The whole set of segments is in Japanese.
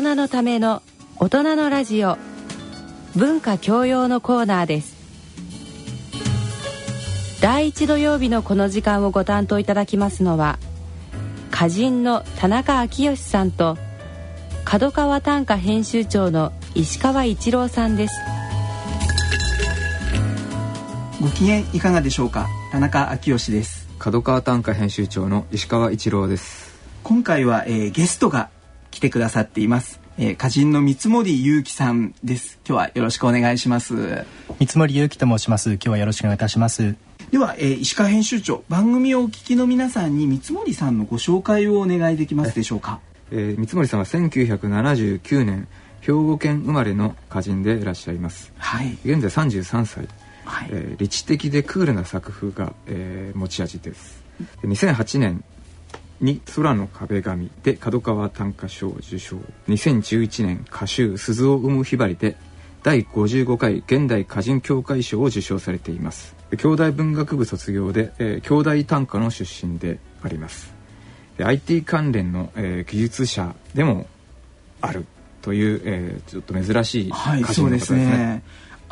人のための大人のラジオ。文化教養のコーナーです。第1土曜日のこの時間をご担当いただきますのは歌人の田中昭義さんと角川短歌編集長の石川一郎さんです。ご機嫌いかがでしょうか？田中昭義です。角川短歌編集長の石川一郎です。今回は、えー、ゲストが来てくださっています。えー、歌人の三森祐樹さんです。今日はよろしくお願いします。三森祐樹と申します。今日はよろしくお願いいたします。では、えー、石川編集長番組をお聞きの皆さんに三森さんのご紹介をお願いできますでしょうか、えー、三森さんは1979年兵庫県生まれの歌人でいらっしゃいます、はい、現在33歳、はい。えー、理知的でクールな作風が、えー、持ち味です。2008年に空の壁紙で角川短歌賞を受賞。2011年歌集鈴を生むひばりで第55回現代歌人協会賞を受賞されています。兄弟文学部卒業で、えー、兄弟短歌の出身であります。で IT 関連の、えー、技術者でもあるという、えー、ちょっと珍しい歌人の方ですね、はい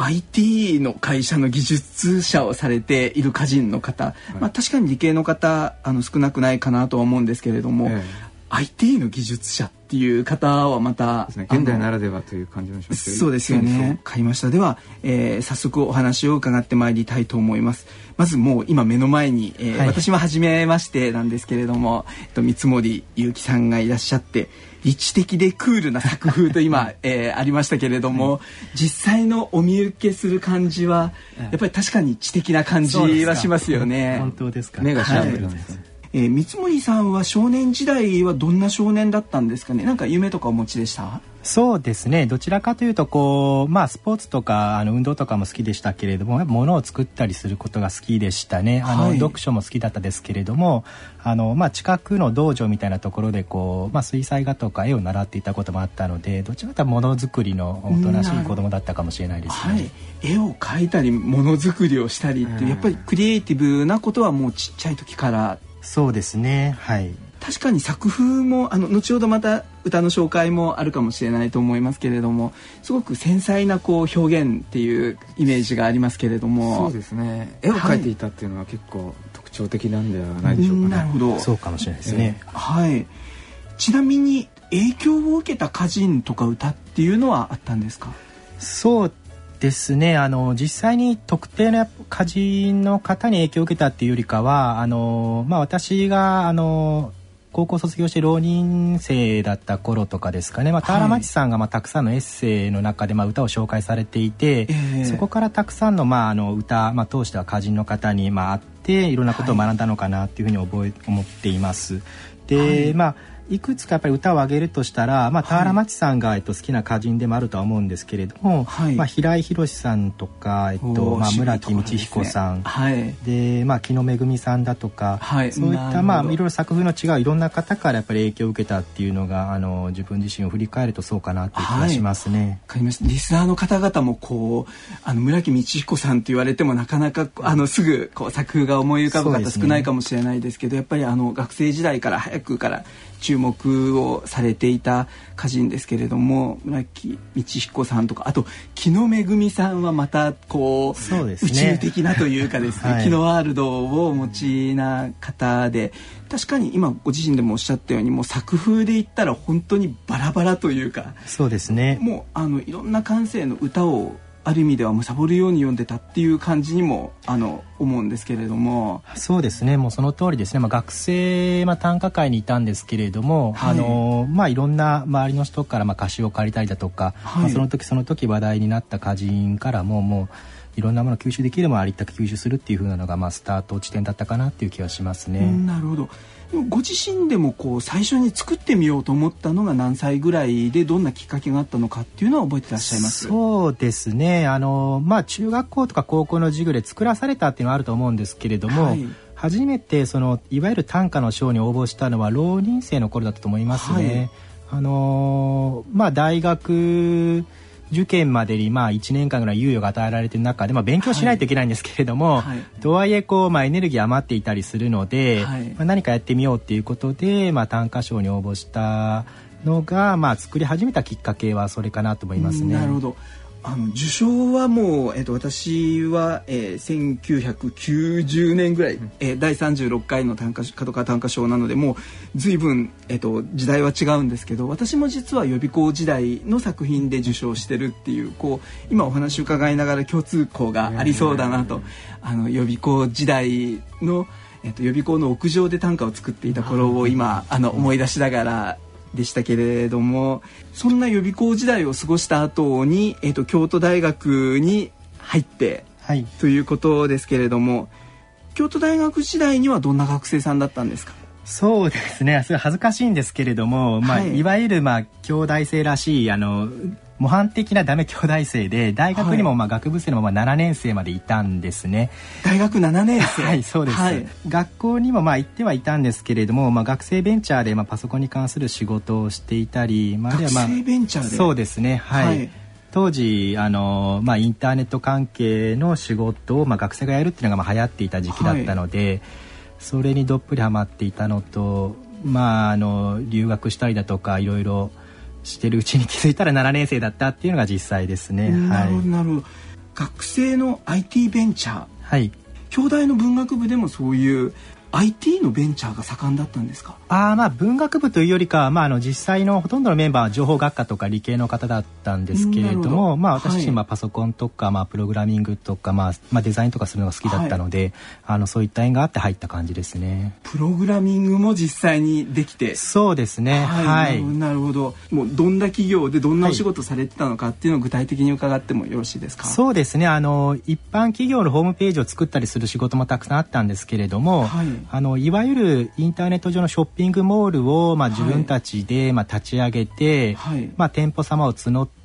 IT の会社の技術者をされている歌人の方、はい、まあ、確かに理系の方あの少なくないかなとは思うんですけれども、えー、IT の技術者っていう方はまた、ね、現代ならではという感じのそうですよね。買いました。では、えー、早速お話を伺ってまいりたいと思います。まずもう今目の前に、えーはい、私も初めましてなんですけれども、えっと、三森祐樹さんがいらっしゃって理知的でクールな作風と今、えー、ありましたけれども、はい、実際のお見受けする感じはやっぱり確かに知的な感じはしますよね。本当ですか。目がシャープなんです、はいえー、三森さんは少年時代はどんな少年だったんですかね？なんか夢とかお持ちでした？そうですね。どちらかというとこうまあスポーツとかあの運動とかも好きでしたけれどもものを作ったりすることが好きでしたね。あの、はい、読書も好きだったですけれどもあの、まあ、近くの道場みたいなところでこう、まあ、水彩画とか絵を習っていたこともあったのでどちらかというとものづくりのおとなしい子供だったかもしれないですね、はい、絵を描いたりものづくりをしたりってやっぱりクリエイティブなことはもうちっちゃい時からそうですね。はい。確かに作風もあの後ほどまた歌の紹介もあるかもしれないと思いますけれどもすごく繊細なこう表現っていうイメージがありますけれども。そうですね。絵を描いていたっていうのは結構特徴的なんではないでしょうかね、なるほど。そうかもしれないですね、えー、はい。ちなみに影響を受けた歌人とか歌っていうのはあったんですか？そうですね。あの実際に特定の歌人の方に影響を受けたっていうよりかはあの、まあ、私があの高校卒業して浪人生だった頃とかですかね、まあ、田原町さんがまあたくさんのエッセイの中でまあ歌を紹介されていて、はい、そこからたくさんのまああの歌、まあ、通しては歌人の方にまあ会っていろんなことを学んだのかなっていうふうに覚え思っています。で、はい、まあいくつかやっぱり歌を上げるとしたら、まあ、田原町さんが、えっと、好きな歌人でもあるとは思うんですけれども、はい、まあ、平井博さんとか、えっとまあ、村木道彦さん、ね、はい、で、まあ、木野恵さんだとか、はい、そういった、まあ、いろいろ作風の違ういろんな方からやっぱり影響を受けたっていうのがあの自分自身を振り返るとそうかなっていう気がしますね。かりました。リスナーの方々もこうあの村木道彦さんって言われてもなかなかあのすぐこう作風が思い浮かぶ方少ないかもしれないですけど、ね、やっぱりあの学生時代から早くから注目をされていた歌人ですけれども村木道彦さんとかあと木野恵さんはまたこう、ね、宇宙的なというかですね、はい、木野ワールドをお持ちな方で確かに今ご自身でもおっしゃったようにもう作風で言ったら本当にバラバラというかそうですね。もうあのいろんな感性の歌をある意味では貪るように読んでたっていう感じにもあの思うんですけれども。そうですね。もうその通りですね、まあ、学生、まあ、短歌会にいたんですけれども、はい、あのまあ、いろんな周りの人からまあ歌詞を借りたりだとか、はい、まあ、その時その時話題になった歌人からももういろんなものを吸収できるものありったく吸収するっていうふうなのが、まあ、スタート地点だったかなっていう気がしますね。なるほど。ご自身でもこう最初に作ってみようと思ったのが何歳ぐらいでどんなきっかけがあったのかっていうのは覚えてらっしゃいます？そうですね。あのまあ中学校とか高校の授業で作らされたっていうのはあると思うんですけれども、はい、初めてそのいわゆる短歌の賞に応募したのは浪人生の頃だったと思いますね。はい、あのまあ大学受験までにまあ1年間ぐらい猶予が与えられてる中で、まあ、勉強しないといけないんですけれども、はい、とはいえこう、まあ、エネルギー余っていたりするので、はい、まあ、何かやってみようっていうことで、まあ、短歌賞に応募したのが、まあ、作り始めたきっかけはそれかなと思いますね。なるほどあの受賞はもう、えっと、私は、えー、1990年ぐらい、うん、えー、第36回の短歌角川短歌賞なのでもう随分、えっと、時代は違うんですけど私も実は予備校時代の作品で受賞してるっていうこう今お話伺いながら共通項がありそうだなと、あの予備校時代の、えっと、予備校の屋上で短歌を作っていた頃を今あの思い出しながらでしたけれどもそんな予備校時代を過ごした後に、えーと、京都大学に入って、はい、ということですけれども京都大学時代にはどんな学生さんだったんですか？そうですね。それ恥ずかしいんですけれども、まあ、はい、いわゆる、まあ、兄弟生らしいあの模範的なダメ兄弟生で大学にもまあ学部生のまま7年生までいたんですね、大学7年生。はいそうです、はい、学校にもまあ行ってはいたんですけれども、まあ、学生ベンチャーでまあパソコンに関する仕事をしていたり、まあ、学生ベンチャーで？そうですね。はい、はい。当時あの、まあ、インターネット関係の仕事を、まあ、学生がやるっていうのがまあ流行っていた時期だったので、はい、それにどっぷりはまっていたのと、まあ、あの留学したりだとかいろいろしてるうちに気づいたら7年生だったっていうのが実際ですね。なるほど、なるほど。学生の IT ベンチャー。はい。兄弟の文学部でもそういう IT のベンチャーが盛んだったんですか？あまあ文学部というよりかまあ、あの実際のほとんどのメンバーは情報学科とか理系の方だったんですけれども、まあ、私自身、まあ、パソコンとか、まあ、プログラミングとか、まあまあ、デザインとかするのが好きだったので、はい、あのそういった縁があって入った感じですね。プログラミングも実際にできて。そうですね。はい、なるほど。もうどんな企業でどんなお仕事されてたのかっていうのを具体的に伺ってもよろしいですか、そうですね。あの一般企業のホームページを作ったりする仕事もたくさんあったんですけれども、はい、あのいわゆるるインターネット上のショッピングモールを、まあ、自分たちで、まあ、立ち上げて、はい、まあ、店舗様を募って、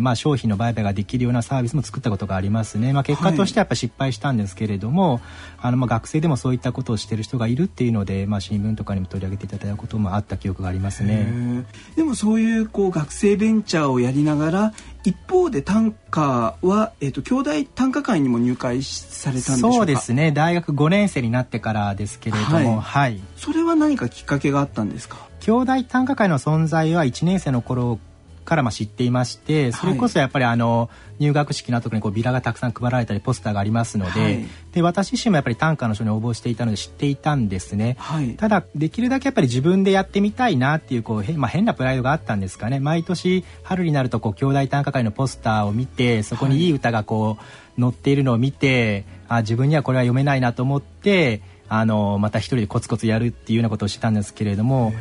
まあ、商品の売買ができるようなサービスも作ったことがありますね、まあ、結果としてやっぱ失敗したんですけれども、はい、あのまあ学生でもそういったことをしている人がいるっていうので、まあ、新聞とかにも取り上げていただいたこともあった記憶がありますね。でもそういうこう学生ベンチャーをやりながら一方で短歌は、えーと、兄弟短歌会にも入会されたんでそうですね。大学5年生になってからですけれども、はい、はい、それは何かきっかけがあったんですか？兄弟短歌会の存在は1年生の頃からまあ知っていましてそれこそやっぱりあの入学式の後にこうビラがたくさん配られたりポスターがありますのではい、で私自身もやっぱり短歌の書に応募していたので知っていたんですね、はい、ただできるだけやっぱり自分でやってみたいなっていうこう、まあ、変なプライドがあったんですかね。毎年春になるとこう兄弟短歌会のポスターを見てそこにい。い歌がこう載っているのを見てあ自分にはこれは読めないなと思ってあのまた一人でコツコツやるっていうようなことをしたんですけれども。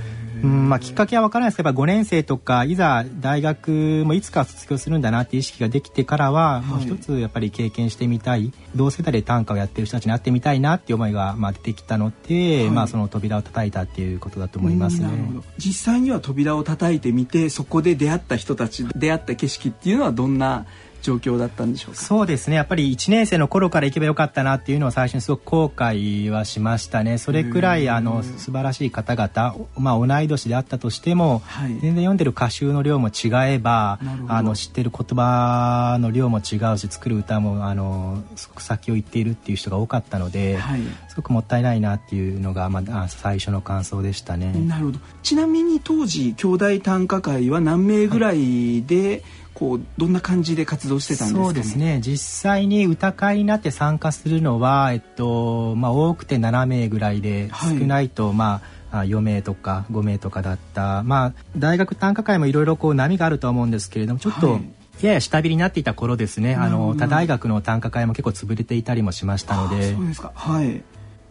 うん。まあ、きっかけは分からないですけど5年生とかいざ大学もいつか卒業するんだなっていう意識ができてからは、もう一つやっぱり経験してみたい同世代で短歌をやってる人たちに会ってみたいなっていう思いがまあ出てきたので、はい、まあ、その扉を叩いたっていうことだと思いますね。実際には扉を叩いてみてそこで出会った人たち出会った景色っていうのはどんな状況だったんでしょうか？そうですね。やっぱり1年生の頃から行けばよかったなっていうのは最初にすごく後悔はしましたね。それくらいあの素晴らしい方々、まあ、同い年であったとしても、はい、全然読んでる歌集の量も違えばあの知ってる言葉の量も違うし作る歌もあのすごく先を言っているっていう人が多かったので、はい、すごくもったいないなっていうのが、まあ、最初の感想でしたね。なるほど。ちなみに当時兄弟短歌会は何名ぐらいで、はいこうどんな感じで活動してたんですか、ね、そうですね。実際に歌会になって参加するのは、えっとまあ、多くて7名ぐらいで、はい、少ないとまあ4名とか5名とかだった、まあ、大学短歌会もいろいろ波があるとは思うんですけれどもちょっと、はい。やや下火になっていた頃ですね。あの他大学の短歌会も結構潰れていたりもしましたので。そうですか。はい。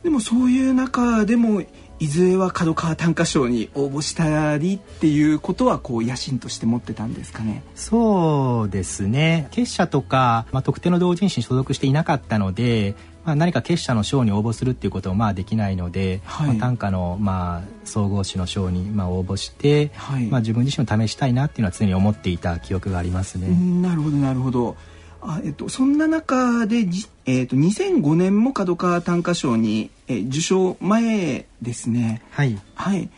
でもそういう中でもいずれは角川短歌賞に応募したりっていうことはこう野心として持ってたんですかね。そうですね。結社とか、まあ、特定の同人誌に所属していなかったので、まあ、何か結社の賞に応募するっていうこともまあできないので、はい、まあ、短歌のまあ総合誌の賞にまあ応募して、はい、まあ、自分自身を試したいなっていうのは常に思っていた記憶がありますね。なるほどなるほど。あえっと、そんな中で、えっと、2005年も角川短歌賞に、えー、受賞前ですね。はい。はい。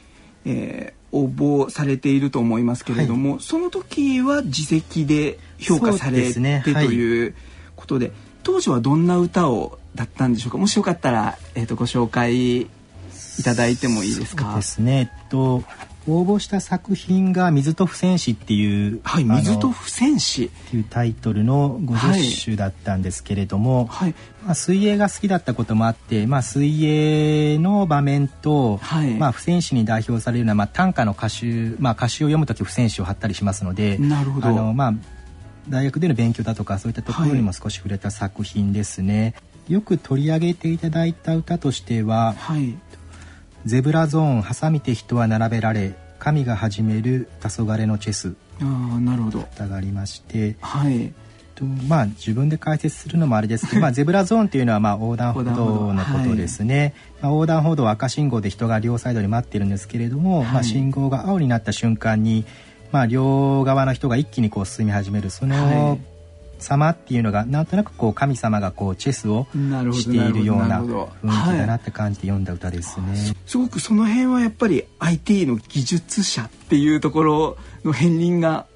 えー、応募されていると思いますけれども、はい、その時は自責で評価されて、ねはい、ということで当時はどんな歌をだったんでしょうか？もしよかったら、えーと、ご紹介いただいてもいいですか？ですね、えっと応募した作品が水と不戦士っていうはい水と不戦士っていうタイトルの50首だったんですけれども、はい、まあ、水泳が好きだったこともあって、まあ、水泳の場面と、はい、まあ、不戦士に代表されるような、まあ、短歌の歌集、まあ、歌集を読む時不戦士を貼ったりしますのでなるほど。あの、まあ、大学での勉強だとかそういったところにも少し触れた作品ですね。よく取り上げていただいた歌としては、はい、ゼブラゾーン挟みて人は並べられ神が始める黄昏のチェスあなるほど。歌がありましてはい。とまあ自分で解説するのもあれですけど、まあ、ゼブラゾーンというのはまあ横断歩道のことですね、はい、まあ、横断歩道は赤信号で人が両サイドに待ってるんですけれども、はい、まあ、信号が青になった瞬間に、まあ、両側の人が一気にこう進み始めるその様っていうのがなんとなくこう神様がこうチェスをしているような雰囲気だなって感じで読んだ歌ですね、はい、すごくその辺はやっぱり IT の技術者っていうところの片鱗が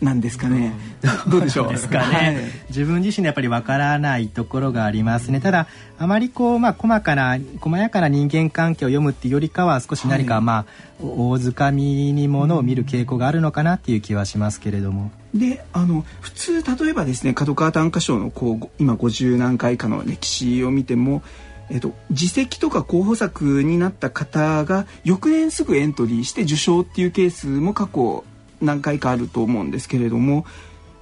なんですかね。どうでしょう？ですかね、はい、自分自身でやっぱりわからないところがありますね。ただあまりこうまあ細かな細やかな人間関係を読むっていうよりかは少し何か、まあ大づかみにものを見る傾向があるのかなっていう気はしますけれども。であの普通例えばですね角川短歌賞のこう今50何回かの歴史を見ても。えっと、自責とか候補作になった方が翌年すぐエントリーして受賞っていうケースも過去何回かあると思うんですけれども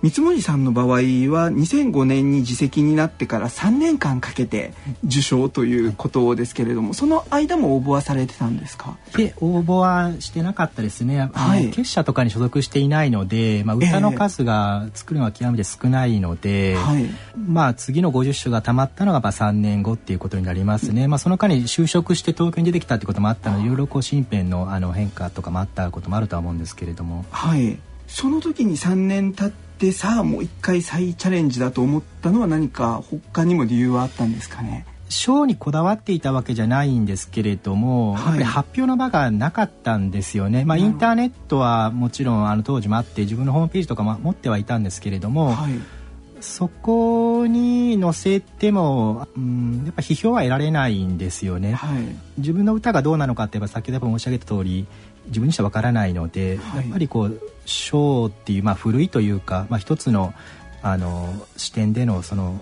三森さんの場合は2005年に自責になってから3年間かけて受賞ということですけれどもその間も応募はされてたんですか？で応募はしてなかったですね、はい、結社とかに所属していないので、まあ、歌の数が作るのは極めて少ないので、えーまあ、次の50首がたまったのがまあ3年後っていうことになりますね、まあ、その間に就職して東京に出てきたってこともあったのでいろいろこう身辺のあの変化とかもあったこともあるとは思うんですけれども。はい。その時に3年経ってさあもう一回再チャレンジだと思ったのは何か他にも理由はあったんですかね？賞にこだわっていたわけじゃないんですけれども、はい、やっぱり発表の場がなかったんですよね、まあ、インターネットはもちろんあの当時もあって自分のホームページとかも持ってはいたんですけれども、はい、そこに載せても、うん、やっぱ批評は得られないんですよね、はい、自分の歌がどうなのかって先ほど申し上げた通り自分にしてわからないので、やっぱりこう章っていう、まあ、古いというか、まあ、一つのあの視点でのその、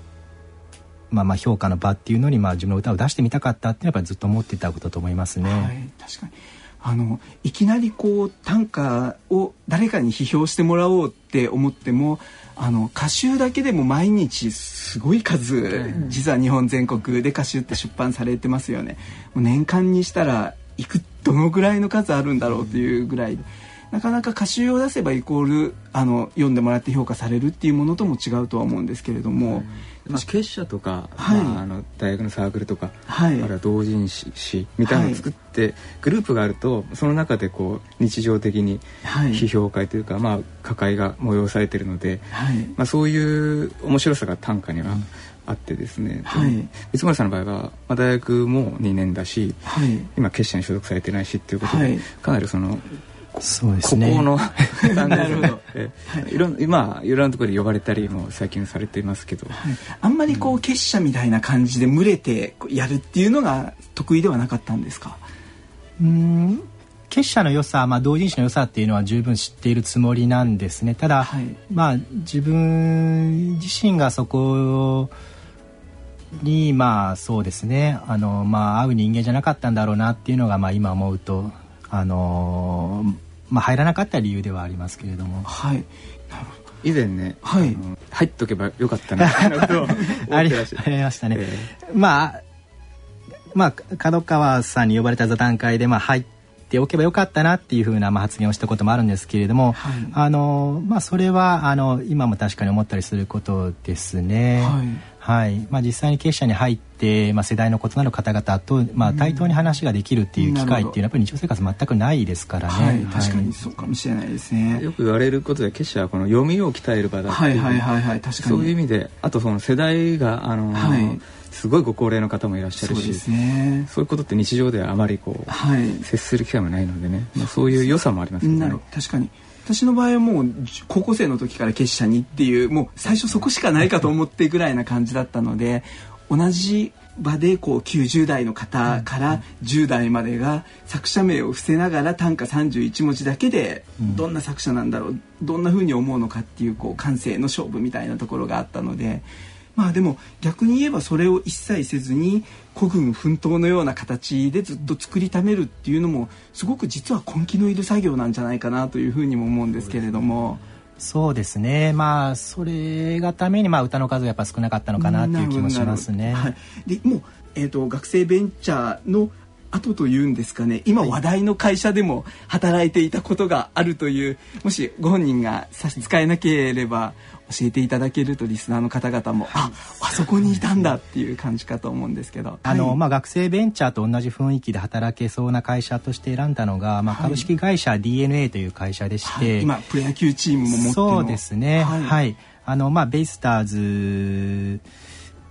まあ、まあ評価の場っていうのに、まあ、自分の歌を出してみたかったっていうのはやっぱりずっと思ってたことと思いますね。はい、確かにあのいきなりこう短歌を誰かに批評してもらおうって思ってもあの歌集だけでも毎日すごい数、実は日本全国で歌集って出版されてますよね。もう年間にしたらいくどのぐらいの数あるんだろうというぐらいなかなか歌集を出せばイコールあの読んでもらって評価されるっていうものとも違うとは思うんですけれども、まあ、結社とか、はい。まあ、あの大学のサークルとか、はい、あるいは同人誌みたいなのを作って、はい、グループがあるとその中でこう日常的に批評会というか、まあ、歌会が催されてるので、まあ、そういう面白さが短歌には、あってですね、はい、三森さんの場合は、まあ、大学も2年だし、はい、今結社に所属されてないしっていうことで、はい、かなりそのそうですね。ここの なるほど。いろん今いろんなところで呼ばれたりも最近されていますけど、はい、あんまりこう結社みたいな感じで群れてやるっていうのが得意ではなかったんですか？うん結社の良さ、まあ、同人誌の良さっていうのは十分知っているつもりなんですねただ、はい、まあ自分自身がそこにまあそうですねあの、まあ、会う人間じゃなかったんだろうなっていうのが、まあ、今思うとあのまあ、入らなかった理由ではありますけれども。はい。以前ね、はい、入っとけばよかったな。ありましたね、えー、まあまあ角川さんに呼ばれた座談会でまあ入っておけばよかったなっていうふうなまあ発言をしたこともあるんですけれども、はい、あのまあそれはあの今も確かに思ったりすることですね。はい。はい。まあ、実際に経営者に入って、まあ、世代の異なる方々と、まあ、対等に話ができるっていう機会っていうのはやっぱり日常生活全くないですからね、はい、確かにそうかもしれないですね。よく言われることで経営者はこの読みを鍛える場だっていう、はいはいはいはい、確かに。そういう意味であとその世代があの、はいすごいご高齢の方もいらっしゃるしそう、ね,、いうことって日常ではあまりこう、はい、接する機会もないのでね、まあ、そういう良さもありますよね。確かに。私の場合はもう高校生の時から結社にっていうもう最初そこしかないかと思ってぐらいな感じだったので同じ場でこう90代の方から10代までが作者名を伏せながら短歌31文字だけでどんな作者なんだろうどんなふうに思うのかっていうこう感性の勝負みたいなところがあったのでまあでも逆に言えばそれを一切せずに孤軍奮闘のような形でずっと作りためるっていうのもすごく実は根気のいる作業なんじゃないかなというふうにも思うんですけれども。そうですねまあそれがためにまあ歌の数がやっぱ少なかったのかなっていう気もしますね。はい、でもう、えーと、学生ベンチャーの後というんですかね。今話題の会社でも働いていたことがあるというもしご本人が差し支えなければ教えていただけるとリスナーの方々も、はい、ああそこにいたんだっていう感じかと思うんですけど。あの、はい、まあ、学生ベンチャーと同じ雰囲気で働けそうな会社として選んだのが、まあ、株式会社 DNA という会社でして、今プロ野球チームも持ってそうですね。はい、あのまあベイスターズ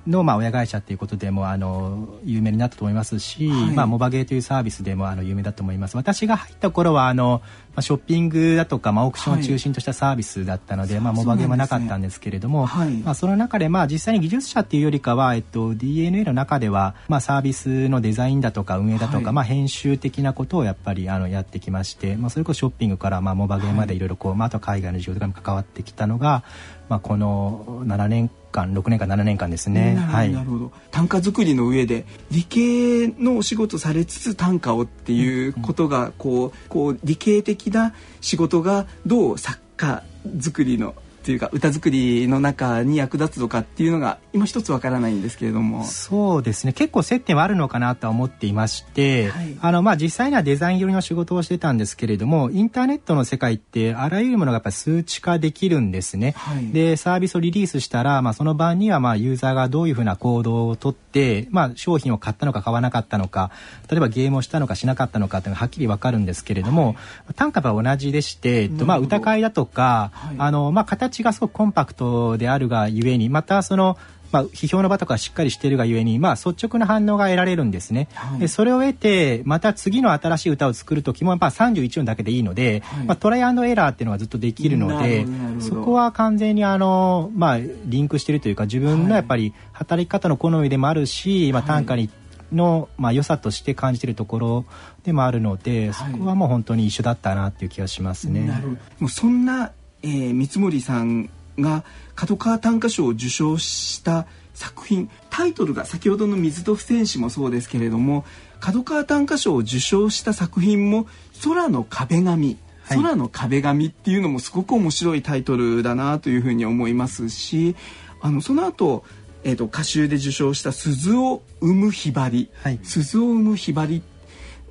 のまあ親会社っていうことでもあの有名になったと思いますし、はい、まあモバゲーというサービスでもあの有名だと思います。私が入った頃はあのまあショッピングだとかまあオークションを中心としたサービスだったので、はい、まあモバゲーもなかったんですけれども、はい、まあその中でまあ実際に技術者っていうよりかはえっと DNA の中ではまあサービスのデザインだとか運営だとか、まあ編集的なことをやっぱりあのやってきまして、まあそれこそショッピングからまあモバゲーまでいろいろこうまああと海外の事業とかに関わってきたのがまあこの7年間6年間7年間ですね。なるほど、短歌作りの上で理系のお仕事されつつ短歌をっていうことがこうこう理系的な仕事がどう作家作りのっていうか歌作りの中に役立つのかっていうのが今一つわからないんですけれども。そうですね。結構接点はあるのかなとは思っていまして、はい、あのまあ実際にはデザイン寄りの仕事をしてたんですけれどもインターネットの世界ってあらゆるものがやっぱ数値化できるんですね、はい、でサービスをリリースしたら、まあ、その晩にはまあユーザーがどういうふうな行動をとって、まあ、商品を買ったのか買わなかったのか例えばゲームをしたのかしなかったのかっていうのがはっきりわかるんですけれども、はい、単価は同じでして、えっと、まあ歌会だとか、あのまあ、形がすごくコンパククトであるがゆえにまたそのまあ、批評の場とかしっかりしているがゆえに、まあ、率直な反応が得られるんですね、はい、でそれを得てまた次の新しい歌を作る時も、まあ、31音だけでいいので、はい、まあ、トライアンドエラーっていうのがずっとできるのでそこは完全にあの、まあ、リンクしているというか自分のやっぱり働き方の好みでもあるし、まあ、短歌にの、まあ、良さとして感じているところでもあるので、そこはもう本当に一緒だったなっていう気がしますね。なるほど。もうそんな、えー、三森さんが角川短歌賞を受賞した作品タイトルが先ほどの水戸不戦士もそうですけれども角川短歌賞を受賞した作品も「空の壁紙」空の壁紙っていうのもすごく面白いタイトルだなというふうに思いますしあのその後、えーと、歌集で受賞した「鈴を生むひばり」はい、鈴を生むひばり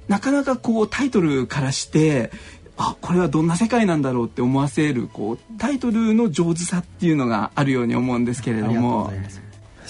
なかなかこうタイトルからしてあこれはどんな世界なんだろうって思わせるこうタイトルの上手さっていうのがあるように思うんですけれども。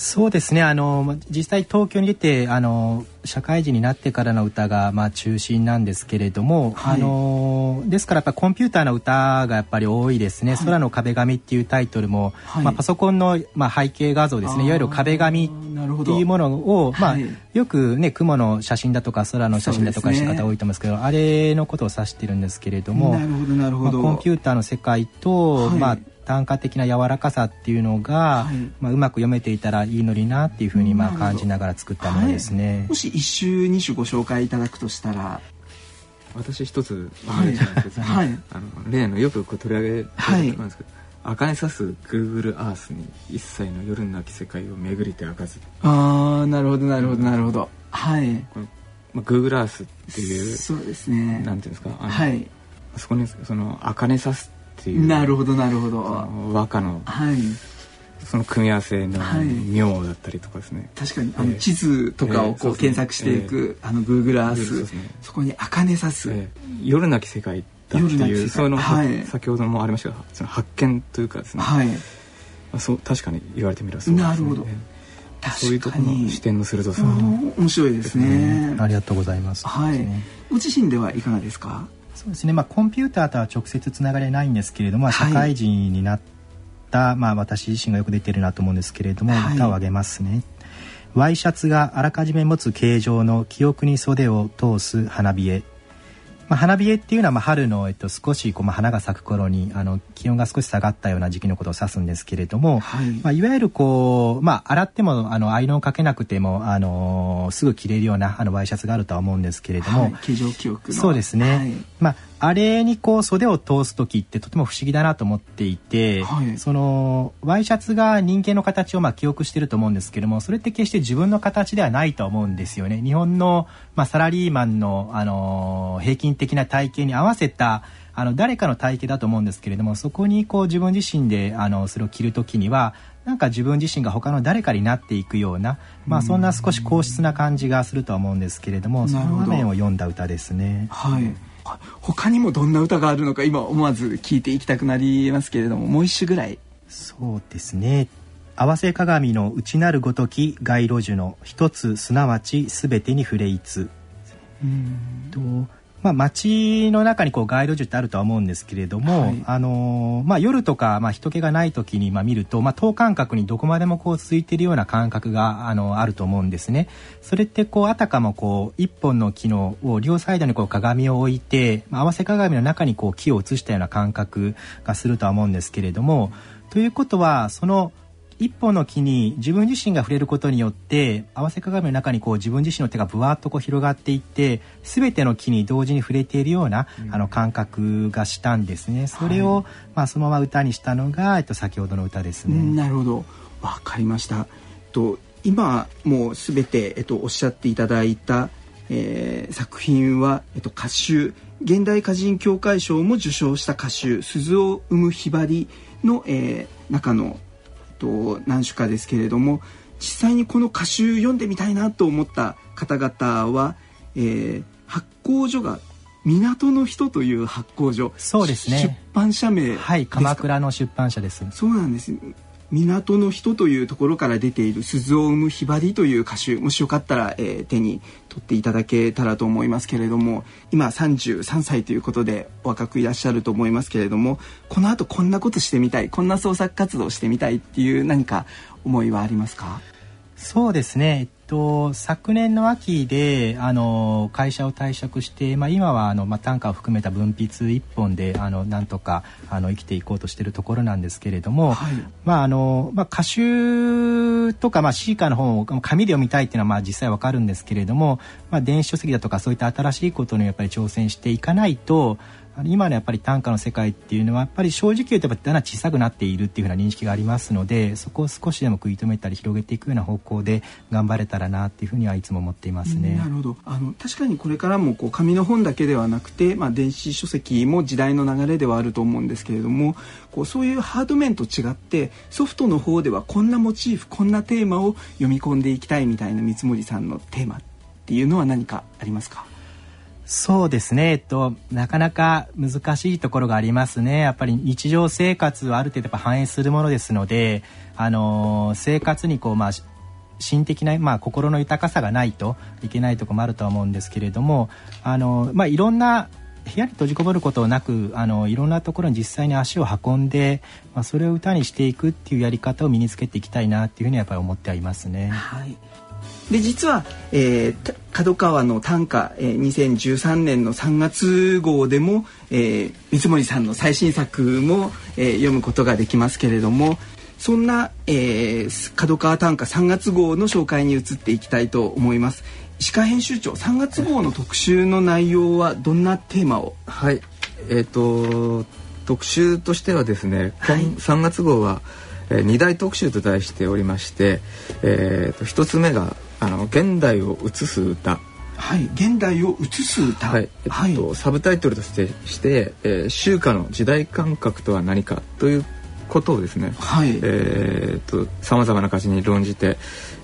そうですね。あの実際東京に出てあの社会人になってからの歌が、まあ、中心なんですけれども、はい、あのですからやっぱコンピューターの歌がやっぱり多いですね「はい、空の壁紙」っていうタイトルも、はい、まあ、パソコンの、まあ、背景画像ですね。いわゆる壁紙っていうものを、まあ、よくね雲の写真だとか空の写真だとかし方多いと思いますけど、ね、あれのことを指してるんですけれどもまあ、コンピューターの世界と、まあ単価的な柔らかさっていうのが、はい、まあ、うまく読めていたらいいのになっていうふうにまあ感じながら作ったものですね、はい、もし一首二首ご紹介いただくとしたら私一つはい、はい、あの例のよく取り上げてると思うんですけど、はい、茜さす Google Earth に一切の夜なき世界を巡りて明かずああなるほどなるほどなるほどはいこの、まあ、Google Earth っていうそうですねなんていうんですかはいそこにその茜さすっていう。なるほどなるほど。和歌の、はい、その組み合わせの妙だったりとかですね、確かにあの地図とかをこう検索していく、あの Google アースそこに茜さす、夜なき世界だっていうその、はい、先ほどもありましたがその発見というかですね、はい、そう確かに言われてみればそうです、ね、なるほど。そういうところの視点の鋭さ。面白いですね、ありがとうございます、はい、ご自身ではいかがですか？そうですね、まあ、コンピューターとは直接つながれないんですけれども、社会人になった、まあ、私自身がよく出てるなと思うんですけれども、はい、歌をあげますね。ワイシャツがあらかじめ持つ形状の記憶に袖を通す花冷えまあ、花冷えっていうのはまあ春の、えっと、少しこう、まあ、花が咲く頃にあの気温が少し下がったような時期のことを指すんですけれども、はい。まあ、いわゆるこう、まあ、洗ってもあのアイロンをかけなくてもあのすぐ着れるようなあのワイシャツがあるとは思うんですけれども、はい、形状記憶そうですね、はい、まああれにこう袖を通す時ってとても不思議だなと思っていて、はい、そのワイシャツが人間の形をまあ記憶してると思うんですけどもそれって決して自分の形ではないと思うんですよね。日本の、まあ、サラリーマンの、あのー、平均的な体型に合わせたあの誰かの体型だと思うんですけれどもそこにこう自分自身であのそれを着る時にはなんか自分自身が他の誰かになっていくような、まあ、そんな少し硬質な感じがするとは思うんですけれどもその場面を読んだ歌ですね。はい他にもどんな歌があるのか今思わず聞いていきたくなりますけれどももう一首ぐらい。そうですね。合わせ鏡の内なるごとき街路樹の一つすなわちすべてに触れいつ。うん。とまあ、街の中にこう街路樹ってあるとは思うんですけれども、はい、あのまあ、夜とか、まあ、人気がない時にまあ見ると、まあ、等間隔にどこまでもこう続いているような感覚があのあると思うんですね。それってこうあたかもこう一本の木のを両サイドにこう鏡を置いて、まあ、合わせ鏡の中にこう木を映したような感覚がするとは思うんですけれどもということはその一本の木に自分自身が触れることによって合わせ鏡の中にこう自分自身の手がぶわっとこう広がっていって全ての木に同時に触れているような、うん、あの感覚がしたんですね。それを、はい、まあ、そのまま歌にしたのが、えっと、先ほどの歌ですね。なるほどわかりました。と今もう全て、えっと、おっしゃっていただいた、えー、作品は、えっと、歌集現代歌人協会賞も受賞した歌集「鈴を生むひばりの」えー、中のと何種かですけれども実際にこの歌集読んでみたいなと思った方々は、えー、発行所が港の人という発行所。そうですね。出版社名はい鎌倉の出版社です。そうなんです港の人というところから出ている鈴を生むひばりという歌集もしよかったら、えー、手に取っていただけたらと思いますけれども今33歳ということで若くいらっしゃると思いますけれどもこのあとこんなことしてみたいこんな創作活動してみたいっていう何か思いはありますか？そうですね。と、昨年の秋であの会社を退職して、まあ、今はあの、まあ、単価を含めた分筆一本であのなんとかあの生きていこうとしているところなんですけれども、はい、まああのまあ、歌集とか、まあ、シーカーの本を紙で読みたいっていうのはまあ実際わかるんですけれども、まあ、電子書籍だとかそういった新しいことにやっぱり挑戦していかないと今のやっぱり短歌の世界っていうのはやっぱり正直言うとだんだん小さくなっているっていうふうな認識がありますのでそこを少しでも食い止めたり広げていくような方向で頑張れたらなっていうふうにはいつも思っていますね。なるほどあの確かにこれからもこう紙の本だけではなくて、まあ、電子書籍も時代の流れではあると思うんですけれどもこうそういうハード面と違ってソフトの方ではこんなモチーフこんなテーマを読み込んでいきたいみたいな三森さんのテーマっていうのは何かありますか？そうですね、えっと、なかなか難しいところがありますね。やっぱり日常生活はある程度やっぱ反映するものですので、あのー、生活にこう、まあ、心的な、まあ、心の豊かさがないといけないところもあるとは思うんですけれども、あのー、まあ、いろんな部屋に閉じこもることなくあのいろんなところに実際に足を運んで、まあ、それを歌にしていくっていうやり方を身につけていきたいなっていうふうにやっぱり思ってはいますね。はいで実は、えー、角川の短歌、えー、2013年の3月号でも、えー、三森さんの最新作も、えー、読むことができますけれどもそんな、えー、角川短歌3月号の紹介に移っていきたいと思います。石川編集長3月号の特集の内容はどんなテーマを？はい。えっ、ー、と特集としてはですね、はい、3月号は、えー、2大特集と題しておりまして、えーと、と1つ目があの現代を映す歌はい、現代を映す歌。はい、えっと、はい、サブタイトルとしてして、えー、秋夏の時代感覚とは何かということをですね。はい。えー、っと、さまざまな歌詞に論じて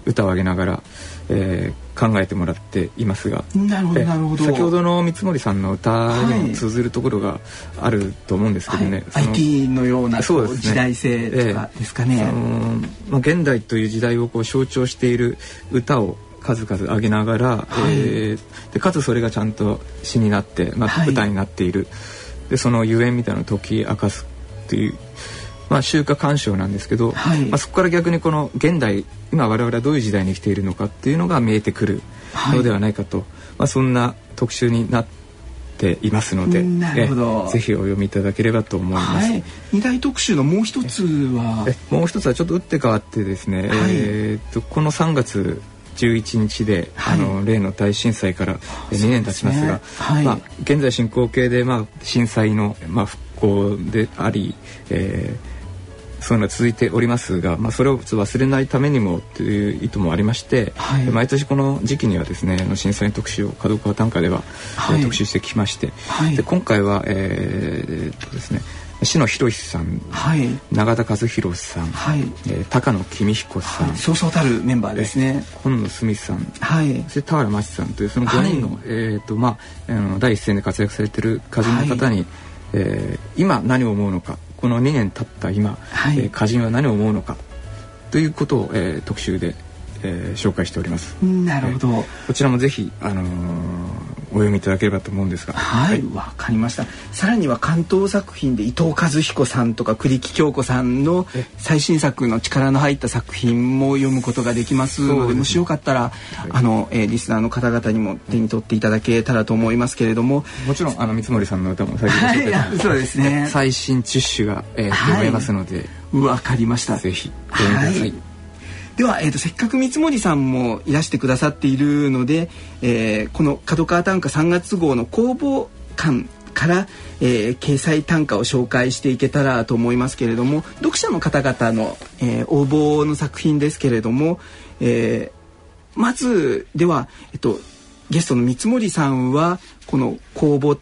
歌を上げながら、えー、考えてもらっていますが。なるほど、なるほど。先ほどの三森さんの歌にも通ずるところがあると思うんですけどね。はい、IT のようなそうです、ね、時代性とかですかね。えー、まあ現代という時代をこう象徴している歌を数々上げながら、はい、えー、でかつそれがちゃんと詩になって、まあ、歌になっている、はい、でそのゆえんみたいなのを解き明かすっていうまあ、集荷鑑賞なんですけど、はい、まあ、そこから逆にこの現代今我々はどういう時代に生きているのかっていうのが見えてくるのではないかと、はい、まあ、そんな特集になっていますのでなるほど。ぜひお読みいただければと思います、はい、二大特集のもう一つは？もう一つはちょっと打って変わってですね、えー、っとこの3月11日で、はい、あの例の大震災から2年経ちますが、ね。はい、まあ、現在進行形で、まあ、震災の、まあ、復興であり、えー、そういうのが続いておりますが、まあ、それを忘れないためにもという意図もありまして、はい、毎年この時期にはですねあの震災の特集を角川短歌では、はい、特集してきまして、で今回は、えー、っとですね篠野博さん、はい、永田和弘さん、はい。えー、高野公彦さん、はい、そうそうたるメンバーですね。今野澄さん、はい、そして田原真知さんというその5人の、はい、えーとまあ、あの第一線で活躍されてる歌人の方に、はい、えー、今何を思うのかこの2年経った今、はい、えー、歌人は何を思うのかということを、えー、特集でえー、紹介しております。なるほど、えー、こちらもぜひあのー、お読みいただければと思うんですが。はいわ、はい、かりました。さらには関東作品で伊藤和彦さんとか栗木京子さんの最新作の力の入った作品も読むことができますので、ね、もしよかったら、はい、あの、えー、リスナーの方々にも手に取っていただけたらと思いますけれども。もちろんあの三森さんの歌も最近はい、そうですね。最新チッシュが、えー、読めますので。わかりました。ぜひ。はいでは、えーと、せっかく三森さんもいらしてくださっているので、えー、この角川短歌3月号の公募館から、えー、掲載短歌を紹介していけたらと思いますけれども読者の方々の、えー、応募の作品ですけれども、えー、まずでは、えっと、ゲストの三森さんはこの公募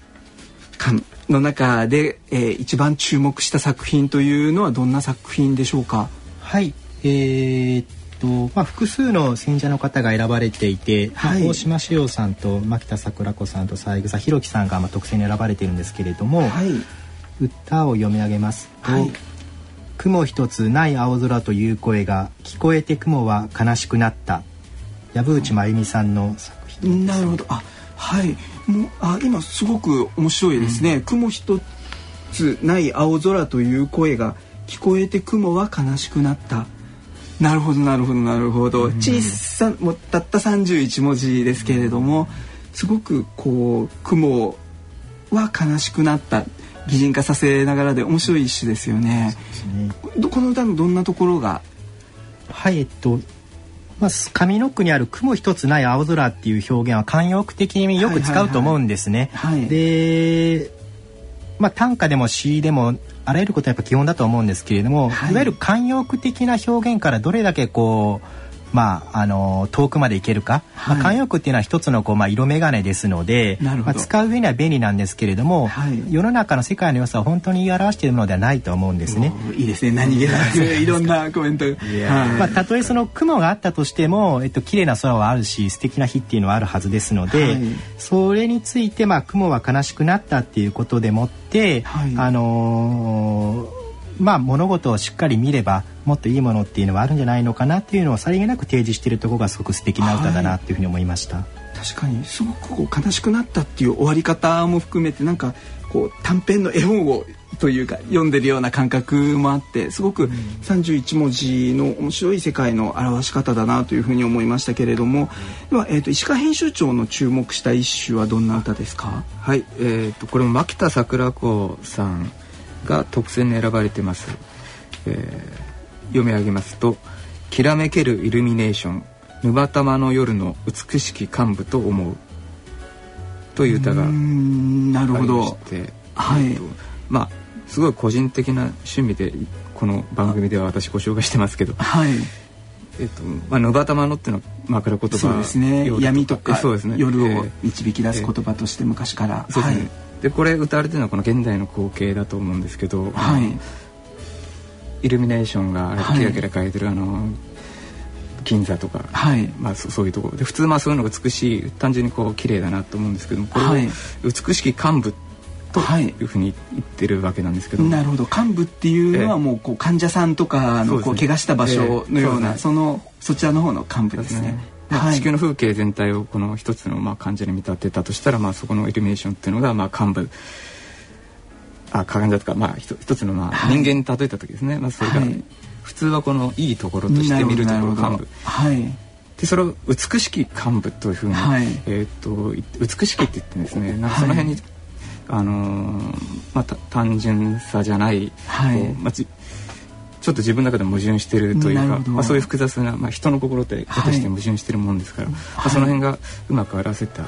館の中で、えー、一番注目した作品というのはどんな作品でしょうか？はい。えー、とまあ、複数の選者の方が選ばれていて、はい、大島志陽さんと牧田桜子さんと三枝弘樹さんがまあ特選に選ばれているんですけれども、はい、歌を読み上げますと、はい「雲一つない青空という声が聞こえて雲は悲しくなった」藪内真由美さんの作品なるほど。あはい。もうあ今すごく面白いですね、うん、雲一つない青空という声が聞こえて雲は悲しくなったなるほどなるほどなるほど、小さもうたった31文字ですけれどもすごくこう雲は悲しくなった擬人化させながらで面白い一種ですよね。ね。この歌のどんなところが？はいえっとまあ、上の句にある「雲一つない青空」っていう表現は慣用句的によく使うと思うんですね。で、まあ、短歌でも詩でもあらゆることはやっぱ基本だと思うんですけれども、はい、いわゆる慣用句的な表現からどれだけこうまあ、あの遠くまで行けるか、はい、まあ、慣用句っていうのは一つのこう、まあ、色眼鏡ですので、まあ、使う上には便利なんですけれども、はい、世の中の世界の良さを本当に表しているのではないと思うんですね。いいですね。何気ない いろんなコメント、まあ、たとえその雲があったとしても、えっと綺麗な空はあるし素敵な日っていうのはあるはずですので、はい、それについて、まあ、雲は悲しくなったっていうことでもって、あのーまあ、物事をしっかり見ればもっといいものっていうのはあるんじゃないのかなっていうのをさりげなく提示しているところがすごく素敵な歌だなっていうふうに思いました。はい、確かにすごくこう悲しくなったっていう終わり方も含めてなんかこう短編の絵本をというか読んでるような感覚もあってすごく31文字の面白い世界の表し方だなというふうに思いましたけれども、では、えーと、石川編集長の注目した一首はどんな歌ですか？はい、えーと、これも牧田桜子さんが特選に選ばれてます、えー、読み上げますと「きらめけるイルミネーション沼玉の夜の美しき幹部と思う」という歌がありましてはい、まあすごい個人的な趣味でこの番組では私ご紹介してますけど、はい。えっとまあ、ヌバタマノっていうのは枕言葉そうですね。闇とかそうです、ね、夜を導き出す言葉として昔から、えー、はい、でこれ歌われてるのはこの現代の光景だと思うんですけど、はい、イルミネーションがキラキラ変えてる、あの銀座とか、はい、まあそそういうとこ。ろで普通まあそういうのが美しい単純にこう綺麗だなと思うんですけどもこれを美しき幹部とい。うふうに言ってるわけなんですけど、なるほど。幹部っていうのはもうこう患者さんとかのこう怪我した場所のようなそのそちらの方の幹部ですね。はい、地球の風景全体をこの一つのまあ感じに見立てたとしたら、まあ、そこのイルミネーションっていうのがまあ幹部。あ鏡だとかまあ一つのまあ人間に例えた時ですね、まあそれが、普通はこのいいところとして見るところ幹部。はい。でそれを美しき幹部というふうに、はい、えっ、と美しきって言ってですねなんかその辺に、はい、あのー、まあ単純さじゃない、はい、まあ、ちょっと自分の中で矛盾してるというか、まあ、そういう複雑な、まあ、人の心って果たして矛盾してるもんですから、まあ、その辺がうまく表せた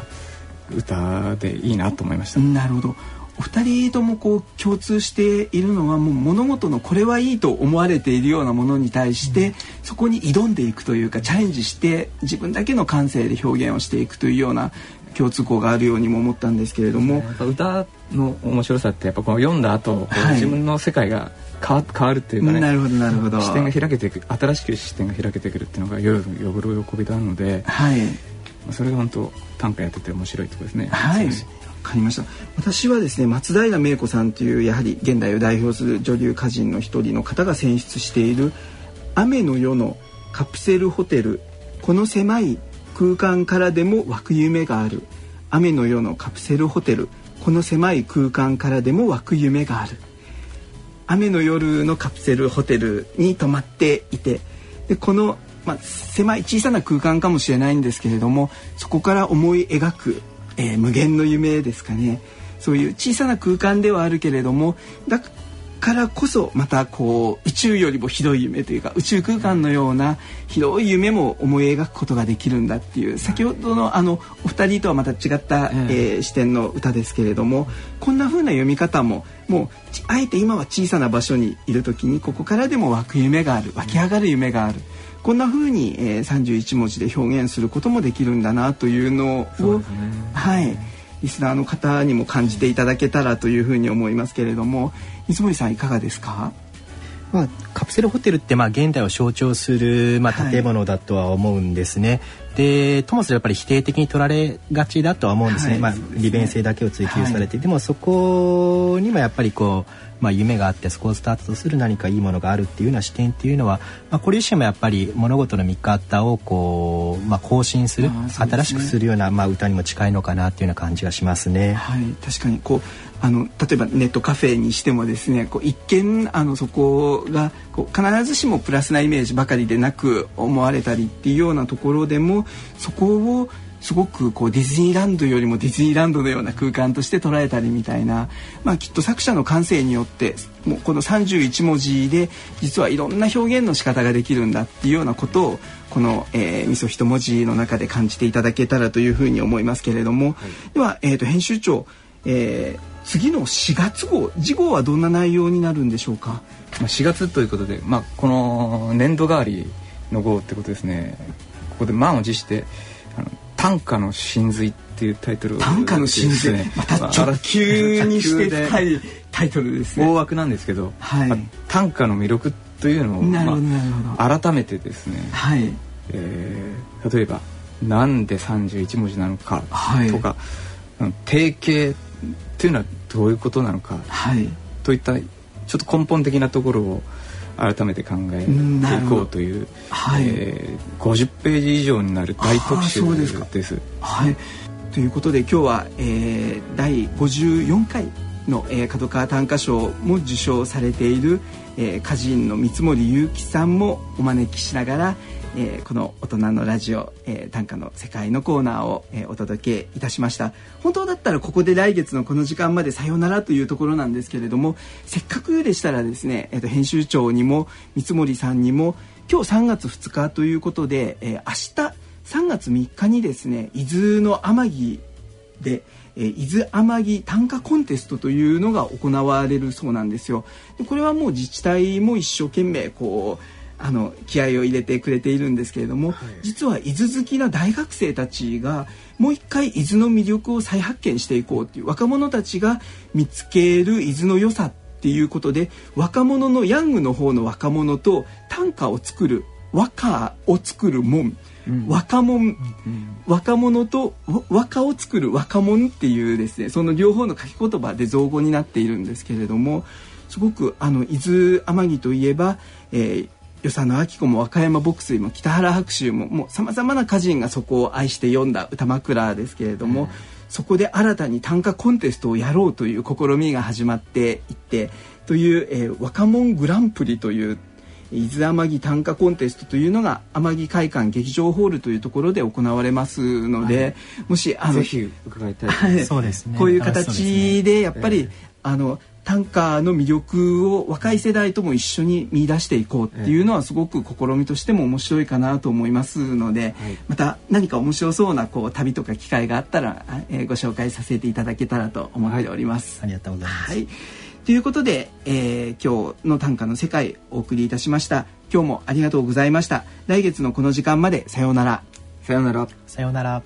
歌でいいなと思いました。なるほど。お二人ともこう共通しているのはもう物事のこれはいいと思われているようなものに対して、そこに挑んでいくというかチャレンジして自分だけの感性で表現をしていくというような共通項があるようにも思ったんですけれども、歌の面白さってやっぱこう読んだ後、はい、自分の世界が変わ変わるっていうかねなるほどなるほど。視点が開けていく新しく視点が開けてくるっていうのが夜の喜びなので、はい、それが本当短歌やってて面白いところですね。はい。かりました。私はですね松平芽子さんというやはり現代を代表する女流歌人の一人の方が選出している「雨の夜のカプセルホテル。この狭い空間からでも湧く夢がある」「雨の夜のカプセルホテルこの狭い空間からでも湧く夢がある」雨の夜のカプセルホテルに泊まっていてでこの、まあ、狭い小さな空間かもしれないんですけれどもそこから思い描くえー、無限の夢ですかね。そういう小さな空間ではあるけれどもだからこそまたこう宇宙よりも広い夢というか宇宙空間のような広い夢も思い描くことができるんだっていう先ほどのあのお二人とはまた違った、えー、視点の歌ですけれどもこんな風な読み方ももうあえて今は小さな場所にいる時にここからでも湧く夢がある湧き上がる夢がある。こんな風に、えー、31文字で表現することもできるんだなというのを、ね、はいリスナーの方にも感じていただけたらというふうに思いますけれども水森さんいかがですか？まあ、カプセルホテルってまあ現代を象徴するまあ建物だとは思うんですね。はい、でともすればやっぱり否定的に取られがちだとは思うんですね。はい、まあ、利便性だけを追求されて、はい、でもそこにもやっぱりこうまあ、夢があってそこをスタートとする何かいいものがあるっていうような視点っていうのは、まあ、これ自身もやっぱり物事の見方をこう、まあ、更新する、ね、新しくするような、まあ、歌にも近いのかなっていうような感じがしますね。はい、確かにこうあの例えばネットカフェにしてもですねこう一見あのそこがこう必ずしもプラスなイメージばかりでなく思われたりっていうようなところでもそこをすごくこうディズニーランドよりもディズニーランドのような空間として捉えたりみたいな、まあ、きっと作者の感性によってもうこの31文字で実はいろんな表現の仕方ができるんだっていうようなことをこの、えー、味噌一文字の中で感じていただけたらというふうに思いますけれども、はい、では、えーと、編集長、えー、次の4月号次号はどんな内容になるんでしょうか？まあ、4月ということで、まあ、この年度代わりの号ってことですねここで満を持して短歌の真髄っていうタイトル短歌の真髄、ね、また直球にして深いタイトルですね。大枠なんですけど、はい。まあ、短歌の魅力というのを、まあ、改めてですね、はい。えー、例えば「なんで31文字なのか」とか、はい、定型っていうのはどういうことなのか、はい、といったちょっと根本的なところを改めて考えていこうという、はい。えー、50ページ以上になる大特集です。はい、ということで今日は、えー、第54回の、えー、角川短歌賞も受賞されている、えー、歌人の三森祐樹さんもお招きしながら、えー、この大人のラジオ、えー、短歌の世界のコーナーを、えー、お届けいたしました本当だったらここで来月のこの時間までさよならというところなんですけれどもせっかくでしたらですね、えーと、編集長にも三森さんにも今日3月2日ということで、えー、明日3月3日にですね伊豆の天城でえー、伊豆天城短歌コンテストというのが行われるそうなんですよ。でこれはもう自治体も一生懸命こうあの気合を入れてくれているんですけれども、はい、実は伊豆好きな大学生たちがもう一回伊豆の魅力を再発見していこうっていう若者たちが見つける伊豆の良さっていうことで若者のヤングの方の若者と短歌を作る和歌を作る門、うん、若者、うん、若者と和歌を作る若者っていうですねその両方の書き言葉で造語になっているんですけれどもすごくあの伊豆天城といえば、えー、与謝野明子も和歌山牧水も北原白秋ももうさまざまな歌人がそこを愛して読んだ歌枕ですけれども、うん、そこで新たに短歌コンテストをやろうという試みが始まっていってという、えー、若者グランプリという伊豆天城短歌コンテストというのが天城会館劇場ホールというところで行われますので、はい、もしあのぜひ伺いたい、そうですね。こういう形でやっぱり、えー、あの短歌の魅力を若い世代とも一緒に見出していこうっていうのはすごく試みとしても面白いかなと思いますので、また何か面白そうなこう旅とか機会があったら、えー、ご紹介させていただけたらと思っております。はい、ありがとうございます。はい。ということで、えー、今日の短歌の世界お送りいたしました。今日もありがとうございました。来月のこの時間までさようなら。さようなら。さようなら